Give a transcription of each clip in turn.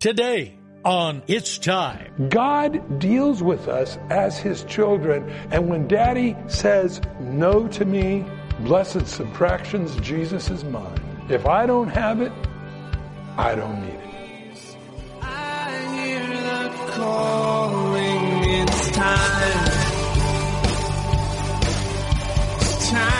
Today on It's Time. God deals with us as His children, and when Daddy says no to me, blessed subtractions, Jesus is mine. If I don't have it, I don't need it. I hear the calling, it's time. It's time.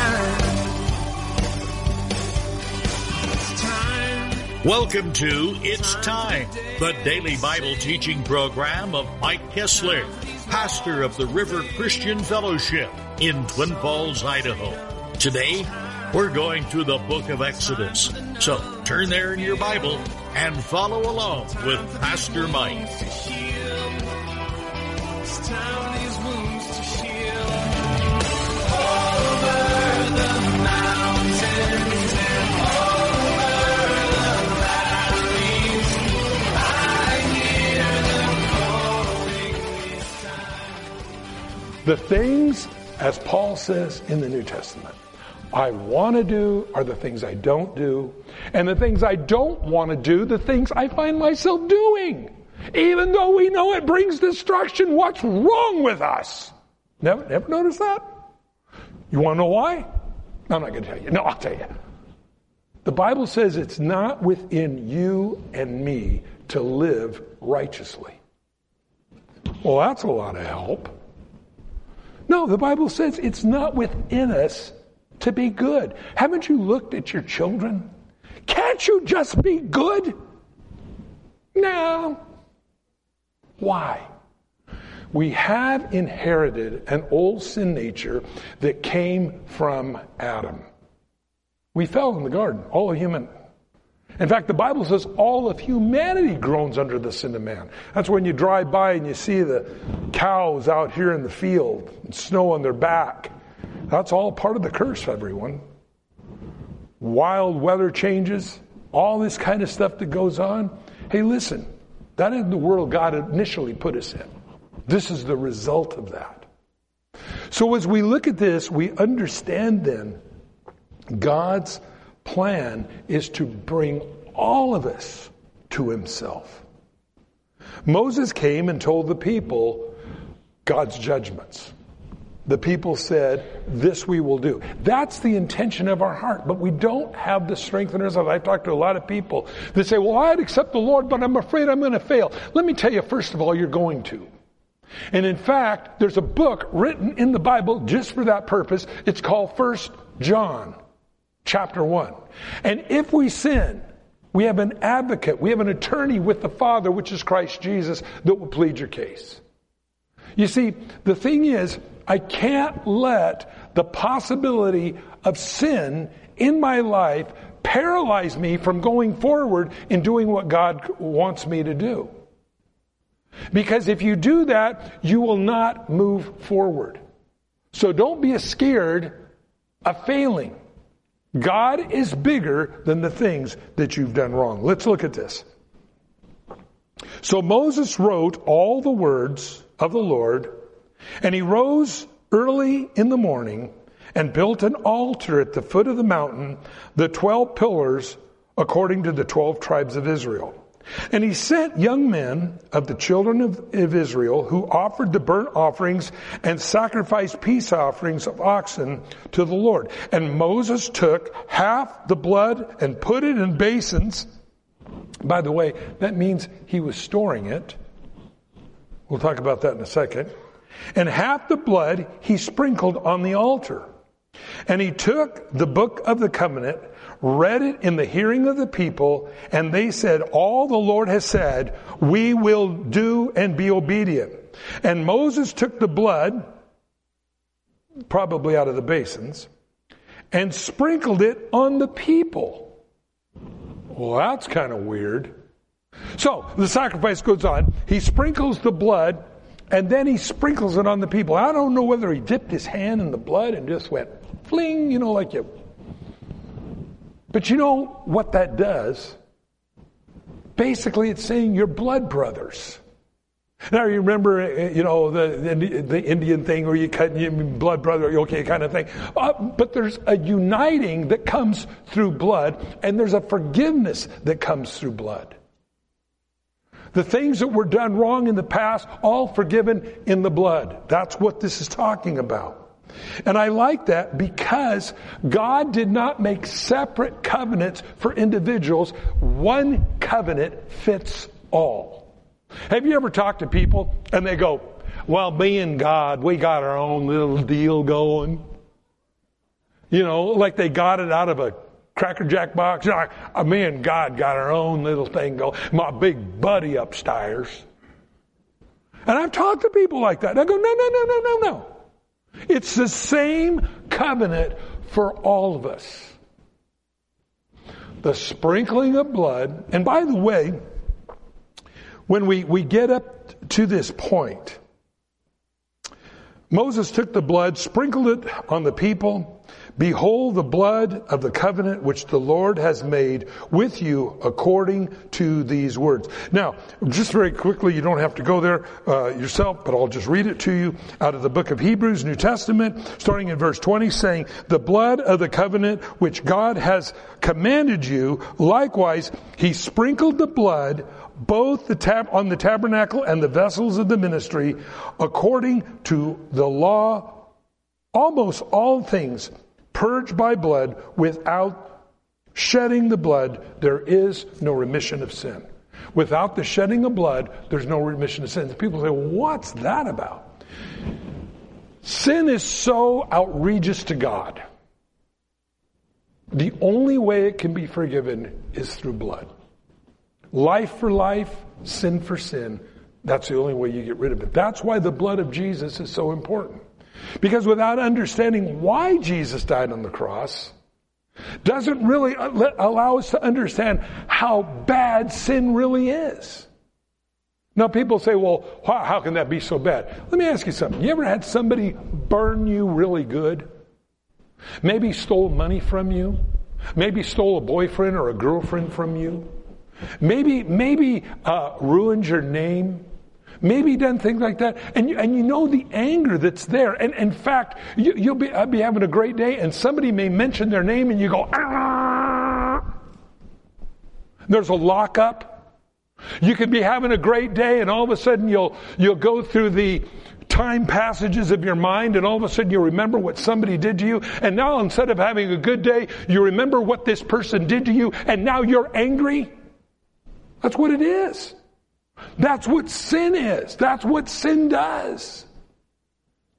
Welcome to It's Time, the daily Bible teaching program of Mike Kessler, pastor of the River Christian Fellowship in Twin Falls, Idaho. Today, we're going through the book of Exodus. So turn there in your Bible and follow along with Pastor Mike. The things, as Paul says in the New Testament, I want to do are the things I don't do, and the things I don't want to do, the things I find myself doing. Even though we know it brings destruction, what's wrong with us? Never, never notice that? You want to know why? I'm not going to tell you. No, I'll tell you. The Bible says it's not within you and me to live righteously. Well, that's a lot of help. No, the Bible says it's not within us to be good. Haven't you looked at your children? Can't you just be good? No. Why? We have inherited an old sin nature that came from Adam. We fell in the garden, all human. In fact, the Bible says all of humanity groans under the sin of man. That's when you drive by and you see the cows out here in the field, snow on their back. That's all part of the curse, everyone. Wild weather changes, all this kind of stuff that goes on. Hey, listen, that isn't the world God initially put us in. This is the result of that. So as we look at this, we understand then God's plan is to bring all of us to himself. Moses came and told the people God's judgments. The people said, This we will do. That's the intention of our heart, but we don't have the strength in ourselves. I've talked to a lot of people that say, Well, I'd accept the Lord, but I'm afraid I'm going to fail. Let me tell you, first of all, you're going to. And in fact, there's a book written in the Bible just for that purpose. It's called First John, chapter 1. And if we sin, we have an advocate, we have an attorney with the Father, which is Christ Jesus, that will plead your case. You see, the thing is, I can't let the possibility of sin in my life paralyze me from going forward in doing what God wants me to do. Because if you do that, you will not move forward. So don't be scared of failing. God is bigger than the things that you've done wrong. Let's look at this. So Moses wrote all the words of the Lord, and he rose early in the morning and built an altar at the foot of the mountain, the twelve pillars according to the twelve tribes of Israel. And he sent young men of the children of, of, Israel who offered the burnt offerings and sacrificed peace offerings of oxen to the Lord. And Moses took half the blood and put it in basins. By the way, that means he was storing it. We'll talk about that in a second. And half the blood he sprinkled on the altar. And he took the book of the covenant read it in the hearing of the people, and they said, all the Lord has said, we will do and be obedient. And Moses took the blood, probably out of the basins, and sprinkled it on the people. Well, that's kind of weird. So the sacrifice goes on. He sprinkles the blood, and then he sprinkles it on the people. I don't know whether he dipped his hand in the blood and just went fling, you know, like you but you know what that does? Basically, it's saying you're blood brothers. Now you remember, uh, you know, the, the, the Indian thing where you cut your blood brother, okay, kind of thing. Uh, but there's a uniting that comes through blood, and there's a forgiveness that comes through blood. The things that were done wrong in the past, all forgiven in the blood. That's what this is talking about. And I like that because God did not make separate covenants for individuals. One covenant fits all. Have you ever talked to people and they go, well, me and God, we got our own little deal going. You know, like they got it out of a Cracker Jack box. You know, uh, me and God got our own little thing going. My big buddy upstairs. And I've talked to people like that. And I go, no, no, no, no, no, no. It's the same covenant for all of us. The sprinkling of blood. And by the way, when we, we get up to this point, Moses took the blood, sprinkled it on the people. Behold the blood of the covenant which the Lord has made with you according to these words. Now, just very quickly, you don't have to go there uh, yourself, but I'll just read it to you out of the book of Hebrews, New Testament, starting in verse 20, saying, The blood of the covenant which God has commanded you, likewise, he sprinkled the blood both the tab- on the tabernacle and the vessels of the ministry according to the law almost all things purged by blood without shedding the blood there is no remission of sin. Without the shedding of blood there's no remission of sins people say what's that about? Sin is so outrageous to god. The only way it can be forgiven is through blood. Life for life sin for sin. That's the only way you get rid of it. That's why the blood of jesus is so important because without understanding why Jesus died on the cross, doesn't really allow us to understand how bad sin really is. Now people say, well, how can that be so bad? Let me ask you something. You ever had somebody burn you really good? Maybe stole money from you? Maybe stole a boyfriend or a girlfriend from you? Maybe, maybe uh, ruined your name? Maybe done things like that, and you, and you know the anger that's there. And in fact, you, will be, I'll be having a great day, and somebody may mention their name, and you go, ah. There's a lockup. You could be having a great day, and all of a sudden you'll you'll go through the time passages of your mind, and all of a sudden you'll remember what somebody did to you, and now instead of having a good day, you remember what this person did to you, and now you're angry. That's what it is. That's what sin is. That's what sin does.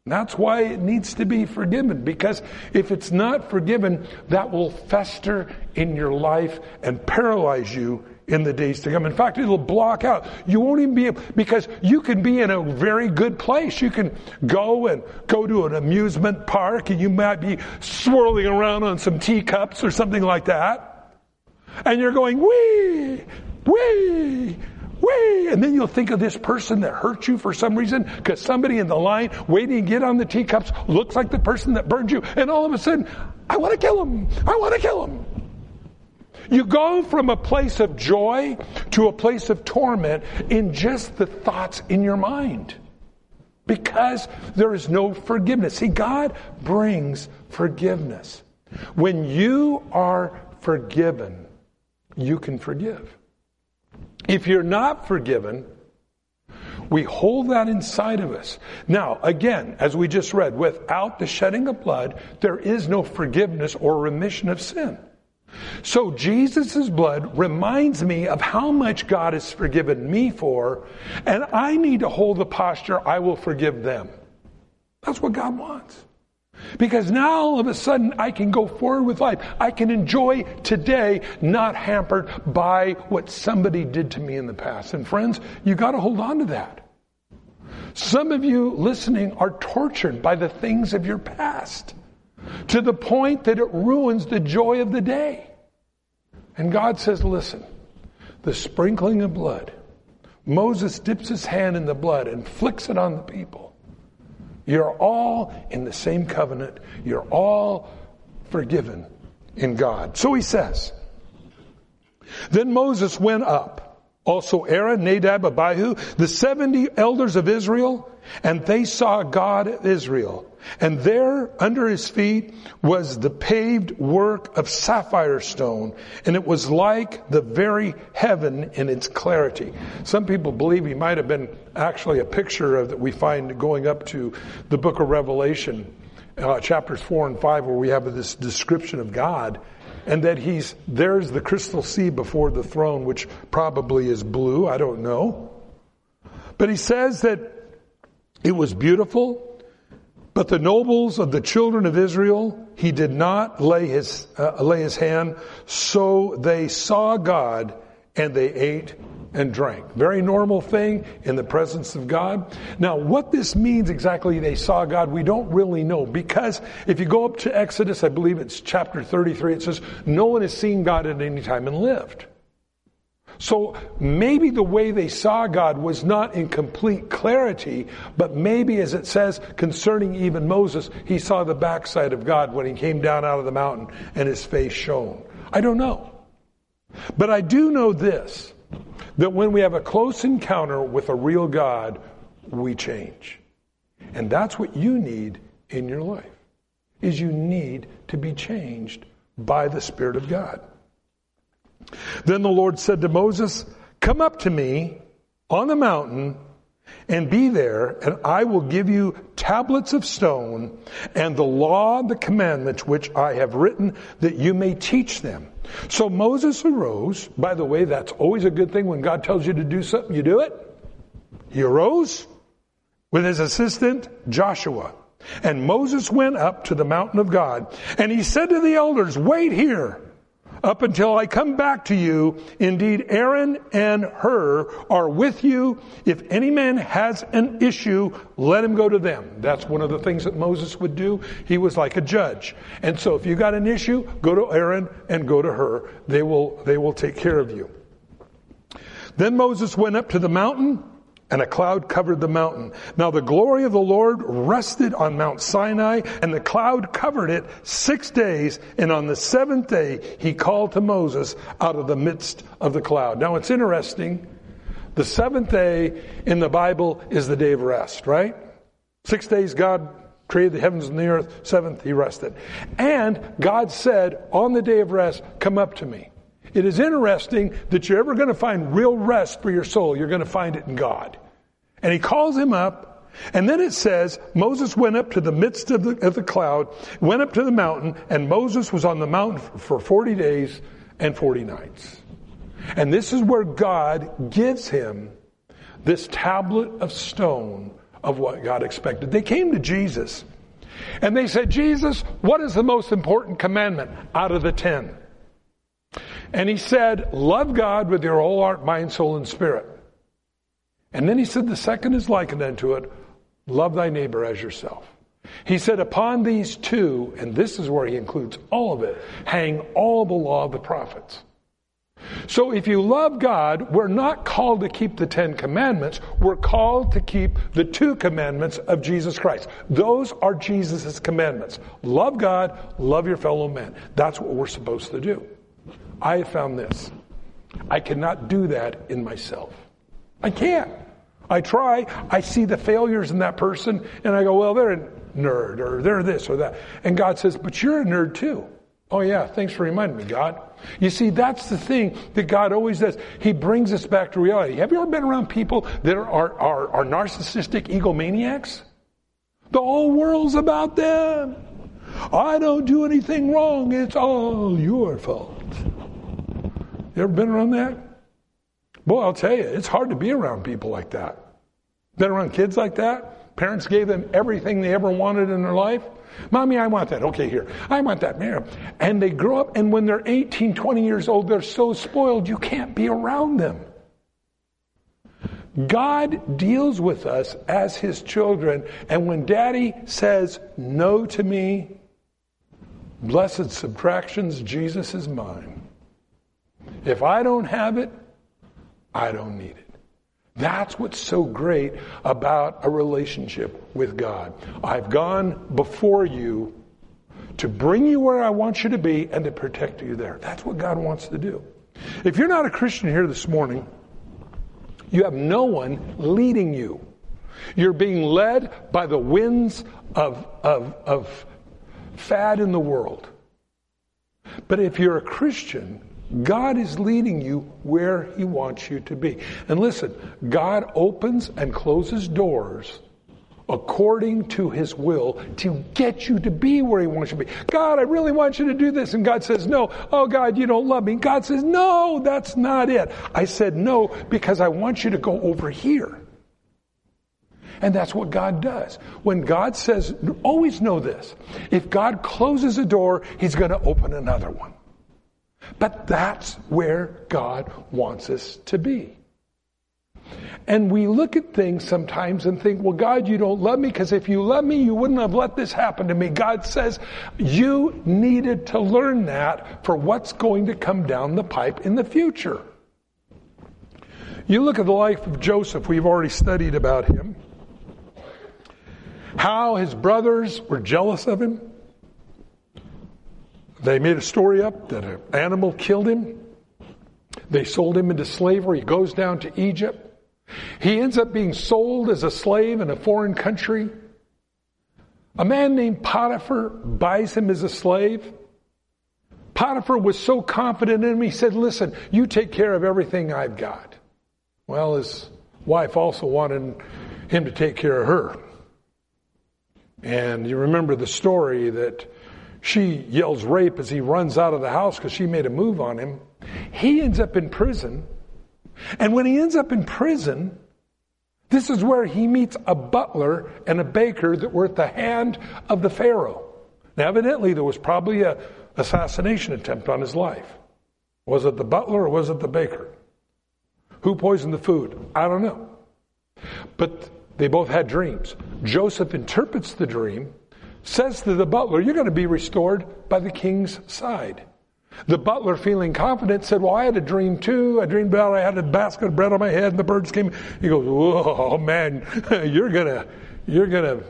That's why it needs to be forgiven. Because if it's not forgiven, that will fester in your life and paralyze you in the days to come. In fact, it'll block out. You won't even be able, because you can be in a very good place. You can go and go to an amusement park and you might be swirling around on some teacups or something like that. And you're going, wee, wee, Whee! And then you'll think of this person that hurt you for some reason because somebody in the line waiting to get on the teacups looks like the person that burned you. And all of a sudden, I want to kill him. I want to kill him. You go from a place of joy to a place of torment in just the thoughts in your mind because there is no forgiveness. See, God brings forgiveness. When you are forgiven, you can forgive. If you're not forgiven, we hold that inside of us. Now, again, as we just read, without the shedding of blood, there is no forgiveness or remission of sin. So Jesus' blood reminds me of how much God has forgiven me for, and I need to hold the posture, I will forgive them. That's what God wants. Because now all of a sudden I can go forward with life. I can enjoy today, not hampered by what somebody did to me in the past. And friends, you gotta hold on to that. Some of you listening are tortured by the things of your past to the point that it ruins the joy of the day. And God says, listen, the sprinkling of blood, Moses dips his hand in the blood and flicks it on the people. You're all in the same covenant. You're all forgiven in God. So he says, Then Moses went up also Aaron, Nadab, Abihu, the 70 elders of Israel, and they saw God of Israel. And there under his feet was the paved work of sapphire stone, and it was like the very heaven in its clarity. Some people believe he might have been actually a picture of that we find going up to the book of Revelation, uh, chapters four and five, where we have this description of God and that he's there's the crystal sea before the throne, which probably is blue. I don't know. But he says that it was beautiful, but the nobles of the children of Israel, he did not lay his uh, lay his hand, so they saw God and they ate and drank. Very normal thing in the presence of God. Now, what this means exactly, they saw God, we don't really know because if you go up to Exodus, I believe it's chapter 33, it says, no one has seen God at any time and lived. So maybe the way they saw God was not in complete clarity, but maybe as it says concerning even Moses, he saw the backside of God when he came down out of the mountain and his face shone. I don't know. But I do know this that when we have a close encounter with a real God, we change. And that's what you need in your life. Is you need to be changed by the Spirit of God. Then the Lord said to Moses, Come up to me on the mountain and be there, and I will give you tablets of stone and the law and the commandments which I have written that you may teach them. So Moses arose. By the way, that's always a good thing when God tells you to do something, you do it. He arose with his assistant Joshua. And Moses went up to the mountain of God and he said to the elders, wait here up until I come back to you. Indeed, Aaron and Hur are with you. If any man has an issue, let him go to them. That's one of the things that Moses would do. He was like a judge. And so if you got an issue, go to Aaron and go to Hur. They will, they will take care of you. Then Moses went up to the mountain and a cloud covered the mountain. Now the glory of the Lord rested on Mount Sinai, and the cloud covered it six days, and on the seventh day he called to Moses out of the midst of the cloud. Now it's interesting. The seventh day in the Bible is the day of rest, right? Six days God created the heavens and the earth, seventh he rested. And God said, on the day of rest, come up to me. It is interesting that you're ever going to find real rest for your soul. You're going to find it in God. And he calls him up. And then it says, Moses went up to the midst of the, of the cloud, went up to the mountain, and Moses was on the mountain for 40 days and 40 nights. And this is where God gives him this tablet of stone of what God expected. They came to Jesus and they said, Jesus, what is the most important commandment out of the ten? And he said, Love God with your whole heart, mind, soul, and spirit. And then he said, The second is likened unto it love thy neighbor as yourself. He said, Upon these two, and this is where he includes all of it, hang all the law of the prophets. So if you love God, we're not called to keep the Ten Commandments. We're called to keep the two commandments of Jesus Christ. Those are Jesus' commandments. Love God, love your fellow man. That's what we're supposed to do. I found this. I cannot do that in myself. I can't. I try. I see the failures in that person and I go, well, they're a nerd or they're this or that. And God says, but you're a nerd too. Oh yeah, thanks for reminding me, God. You see, that's the thing that God always does. He brings us back to reality. Have you ever been around people that are, are, are narcissistic egomaniacs? The whole world's about them. I don't do anything wrong. It's all your fault. You ever been around that? Boy, I'll tell you, it's hard to be around people like that. Been around kids like that? Parents gave them everything they ever wanted in their life. Mommy, I want that. Okay, here. I want that. Man. And they grow up, and when they're 18, 20 years old, they're so spoiled you can't be around them. God deals with us as His children, and when Daddy says no to me, blessed subtractions, Jesus is mine. If I don't have it, I don't need it. That's what's so great about a relationship with God. I've gone before you to bring you where I want you to be and to protect you there. That's what God wants to do. If you're not a Christian here this morning, You have no one leading you. You're being led by the winds of, of, of fad in the world. But if you're a Christian, God is leading you where He wants you to be. And listen, God opens and closes doors according to His will to get you to be where He wants you to be. God, I really want you to do this. And God says, no. Oh, God, you don't love me. God says, no, that's not it. I said no because I want you to go over here. And that's what God does. When God says, always know this. If God closes a door, He's going to open another one. But that's where God wants us to be. And we look at things sometimes and think, well, God, you don't love me because if you love me, you wouldn't have let this happen to me. God says, you needed to learn that for what's going to come down the pipe in the future. You look at the life of Joseph, we've already studied about him. How his brothers were jealous of him. They made a story up that an animal killed him. They sold him into slavery. He goes down to Egypt. He ends up being sold as a slave in a foreign country. A man named Potiphar buys him as a slave. Potiphar was so confident in him, he said, Listen, you take care of everything I've got. Well, his wife also wanted him to take care of her. And you remember the story that she yells rape as he runs out of the house because she made a move on him. He ends up in prison. And when he ends up in prison, this is where he meets a butler and a baker that were at the hand of the Pharaoh. Now, evidently, there was probably a assassination attempt on his life. Was it the butler or was it the baker? Who poisoned the food? I don't know. But they both had dreams. Joseph interprets the dream, says to the butler, You're going to be restored by the king's side. The butler, feeling confident, said, Well, I had a dream too. I dreamed about I had a basket of bread on my head and the birds came. He goes, Oh, man, you're going to, you're going to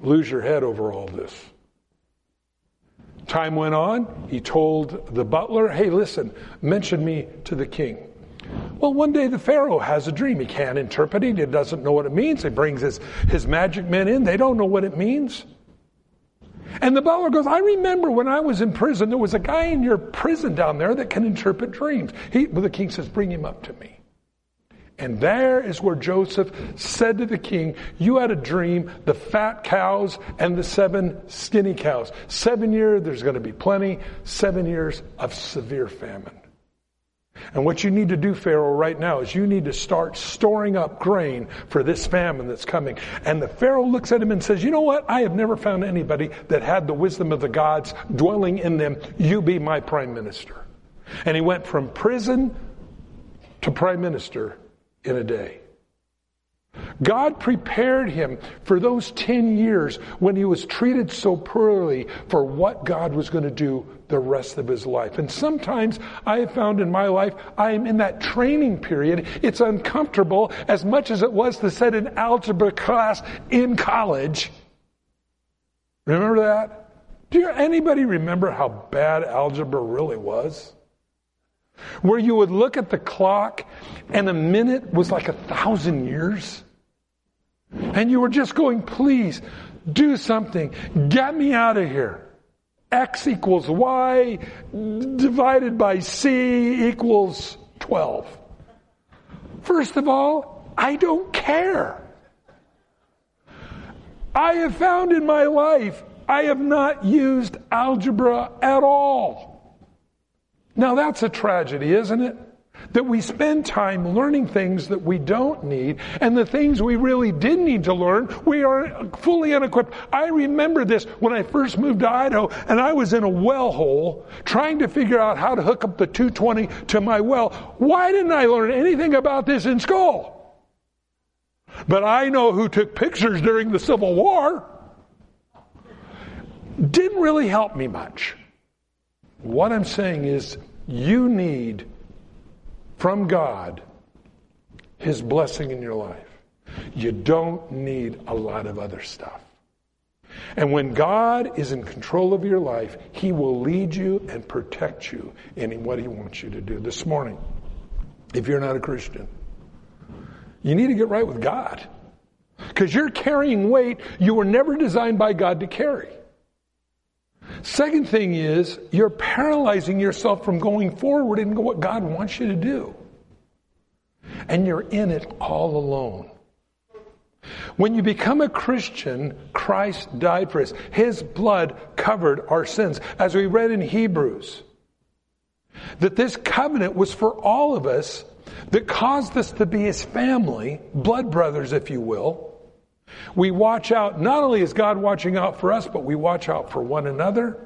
lose your head over all this. Time went on. He told the butler, Hey, listen, mention me to the king. Well, one day the Pharaoh has a dream. He can't interpret it. He doesn't know what it means. He brings his, his magic men in. They don't know what it means. And the butler goes, I remember when I was in prison, there was a guy in your prison down there that can interpret dreams. He, well, the king says, Bring him up to me. And there is where Joseph said to the king, You had a dream, the fat cows and the seven skinny cows. Seven years, there's going to be plenty. Seven years of severe famine. And what you need to do, Pharaoh, right now is you need to start storing up grain for this famine that's coming. And the Pharaoh looks at him and says, You know what? I have never found anybody that had the wisdom of the gods dwelling in them. You be my prime minister. And he went from prison to prime minister in a day. God prepared him for those 10 years when he was treated so poorly for what God was going to do the rest of his life. And sometimes I have found in my life, I am in that training period. It's uncomfortable as much as it was to sit in algebra class in college. Remember that? Do you, anybody remember how bad algebra really was? Where you would look at the clock and a minute was like a thousand years. And you were just going, please do something. Get me out of here. X equals Y divided by C equals 12. First of all, I don't care. I have found in my life, I have not used algebra at all. Now that's a tragedy, isn't it? That we spend time learning things that we don't need, and the things we really did need to learn, we are fully unequipped. I remember this when I first moved to Idaho, and I was in a well hole trying to figure out how to hook up the 220 to my well. Why didn't I learn anything about this in school? But I know who took pictures during the Civil War. Didn't really help me much. What I'm saying is, you need from God His blessing in your life. You don't need a lot of other stuff. And when God is in control of your life, He will lead you and protect you in what He wants you to do. This morning, if you're not a Christian, You need to get right with God. Because you're carrying weight you were never designed by God to carry. Second thing is, you're paralyzing yourself from going forward in what God wants you to do. And you're in it all alone. When you become a Christian, Christ died for us. His blood covered our sins. As we read in Hebrews, that this covenant was for all of us that caused us to be his family, blood brothers, if you will. We watch out, not only is God watching out for us, but we watch out for one another.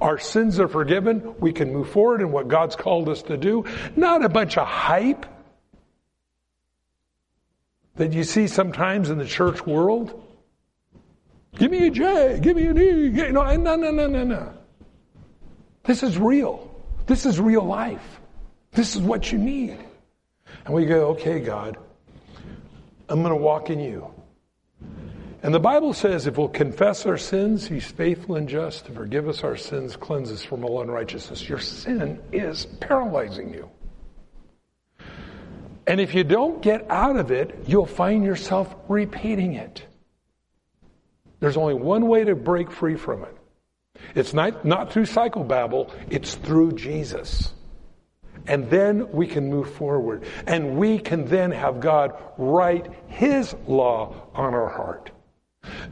Our sins are forgiven. We can move forward in what God's called us to do. Not a bunch of hype that you see sometimes in the church world. Give me a J, give me an E. No, no, no, no, no, no. This is real. This is real life. This is what you need. And we go, okay, God, I'm going to walk in you. And the Bible says if we'll confess our sins, He's faithful and just to forgive us our sins, cleanse us from all unrighteousness. Your sin is paralyzing you. And if you don't get out of it, you'll find yourself repeating it. There's only one way to break free from it. It's not, not through psychobabble, it's through Jesus. And then we can move forward. And we can then have God write His law on our heart.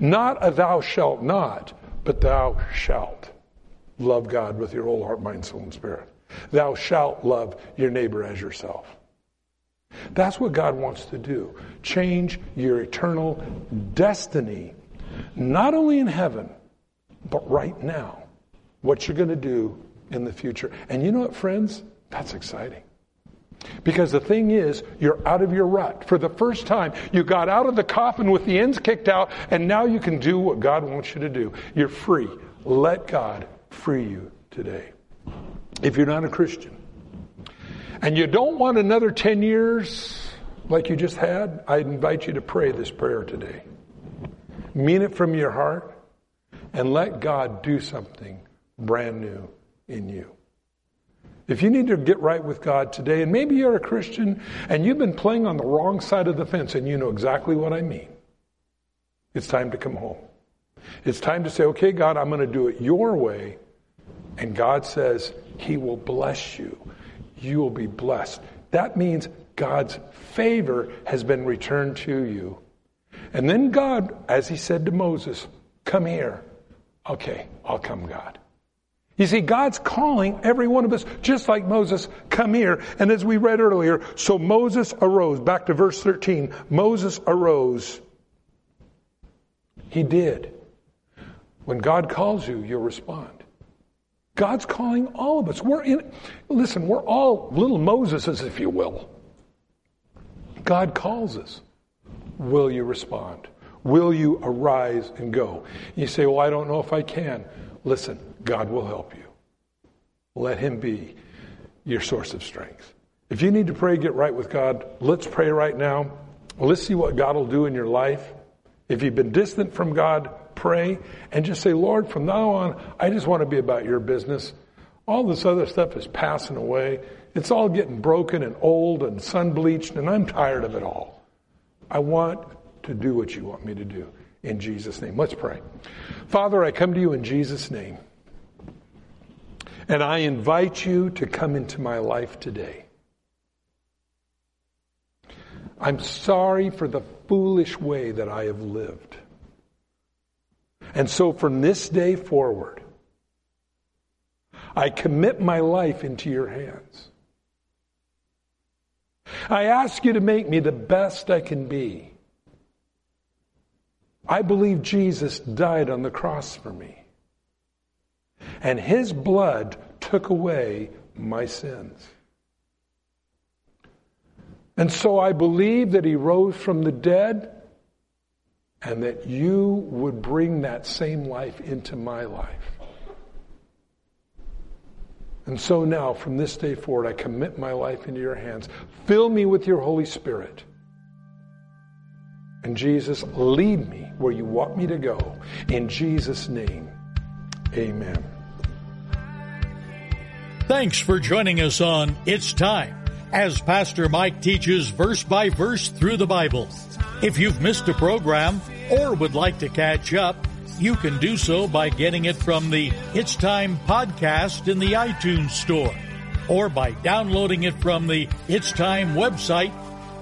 Not a thou shalt not, but thou shalt love God with your whole heart, mind, soul, and spirit. Thou shalt love your neighbor as yourself. That's what God wants to do. Change your eternal destiny, not only in heaven, but right now. What you're going to do in the future. And you know what, friends? That's exciting. Because the thing is, you're out of your rut. For the first time, you got out of the coffin with the ends kicked out, and now you can do what God wants you to do. You're free. Let God free you today. If you're not a Christian, and you don't want another 10 years like you just had, I invite you to pray this prayer today. Mean it from your heart, and let God do something brand new in you. If you need to get right with God today, and maybe you're a Christian and you've been playing on the wrong side of the fence, and you know exactly what I mean, it's time to come home. It's time to say, okay, God, I'm going to do it your way. And God says, He will bless you. You will be blessed. That means God's favor has been returned to you. And then God, as He said to Moses, come here. Okay, I'll come, God. You see, God's calling every one of us, just like Moses, come here. And as we read earlier, so Moses arose. Back to verse 13. Moses arose. He did. When God calls you, you'll respond. God's calling all of us. We're in, listen, we're all little Moseses, if you will. God calls us. Will you respond? Will you arise and go? You say, well, I don't know if I can. Listen, God will help you. Let Him be your source of strength. If you need to pray, get right with God, let's pray right now. Let's see what God will do in your life. If you've been distant from God, pray and just say, Lord, from now on, I just want to be about your business. All this other stuff is passing away. It's all getting broken and old and sun bleached, and I'm tired of it all. I want to do what you want me to do in Jesus' name. Let's pray. Father, I come to you in Jesus' name. And I invite you to come into my life today. I'm sorry for the foolish way that I have lived. And so from this day forward, I commit my life into your hands. I ask you to make me the best I can be. I believe Jesus died on the cross for me. And his blood took away my sins. And so I believe that he rose from the dead and that you would bring that same life into my life. And so now, from this day forward, I commit my life into your hands. Fill me with your Holy Spirit. And Jesus, lead me where you want me to go. In Jesus' name, amen. Thanks for joining us on It's Time. as Pastor Mike teaches verse by verse through the Bible. If you've missed a program or would like to catch up, you can do so by getting it from the It's Time podcast in the iTunes Store or by downloading it from the It's Time website